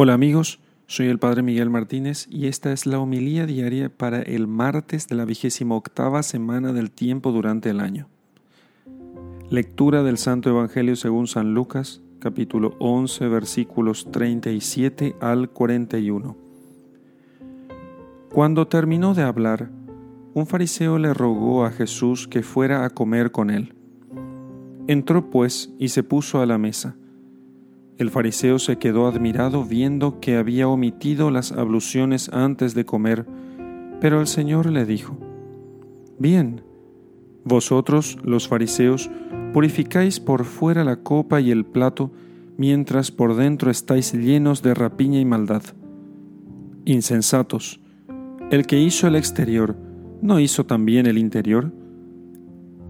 Hola amigos, soy el Padre Miguel Martínez y esta es la homilía diaria para el martes de la vigésima octava semana del tiempo durante el año. Lectura del Santo Evangelio según San Lucas, capítulo 11, versículos 37 al 41. Cuando terminó de hablar, un fariseo le rogó a Jesús que fuera a comer con él. Entró pues y se puso a la mesa. El fariseo se quedó admirado viendo que había omitido las abluciones antes de comer, pero el Señor le dijo, Bien, vosotros los fariseos purificáis por fuera la copa y el plato, mientras por dentro estáis llenos de rapiña y maldad. Insensatos, el que hizo el exterior, ¿no hizo también el interior?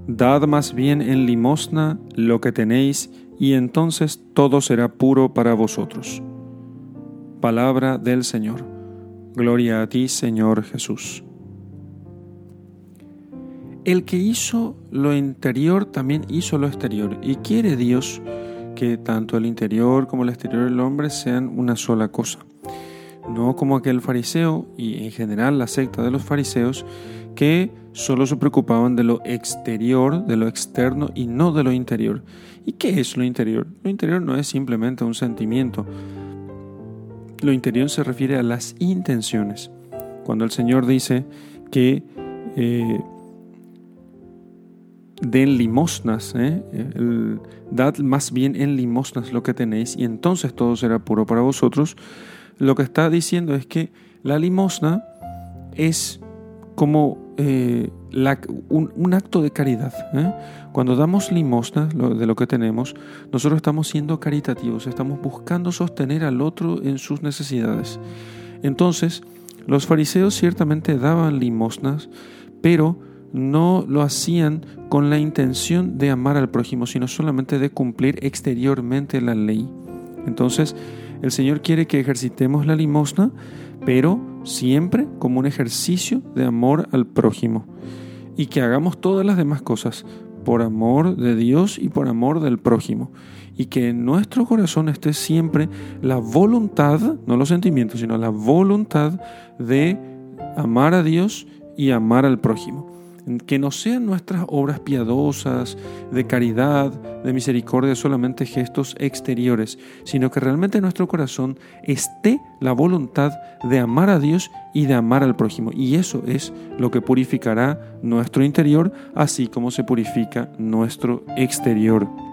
Dad más bien en limosna lo que tenéis, y entonces todo será puro para vosotros. Palabra del Señor. Gloria a ti, Señor Jesús. El que hizo lo interior también hizo lo exterior, y quiere Dios que tanto el interior como el exterior del hombre sean una sola cosa. No como aquel fariseo y en general la secta de los fariseos que solo se preocupaban de lo exterior, de lo externo y no de lo interior. ¿Y qué es lo interior? Lo interior no es simplemente un sentimiento. Lo interior se refiere a las intenciones. Cuando el Señor dice que eh, den limosnas, ¿eh? dad más bien en limosnas lo que tenéis y entonces todo será puro para vosotros, lo que está diciendo es que la limosna es como eh, un, acto de caridad. ¿eh? Cuando damos limosna de lo que tenemos, nosotros estamos siendo caritativos, estamos buscando sostener al otro en sus necesidades. Entonces, los fariseos ciertamente daban limosnas, pero no lo hacían con la intención de amar al prójimo, sino solamente de cumplir exteriormente la ley. Entonces, el Señor quiere que ejercitemos la limosna, pero siempre como un ejercicio de amor al prójimo y que hagamos todas las demás cosas por amor de Dios y por amor del prójimo y que en nuestro corazón esté siempre la voluntad, no los sentimientos, sino la voluntad de amar a Dios y amar al prójimo que no sean nuestras obras piadosas, de caridad, de misericordia, solamente gestos exteriores, sino que realmente en nuestro corazón esté la voluntad de amar a Dios y de amar al prójimo. Y eso es lo que purificará nuestro interior, así como se purifica nuestro exterior.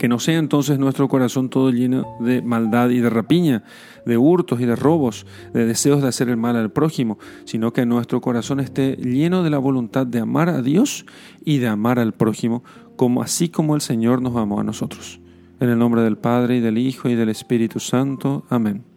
Que no sea entonces nuestro corazón todo lleno de maldad y de rapiña, de hurtos y de robos, de deseos de hacer el mal al prójimo, sino que nuestro corazón esté lleno de la voluntad de amar a Dios y de amar al prójimo, como así como el Señor nos amó a nosotros. En el nombre del Padre y del Hijo y del Espíritu Santo. Amén.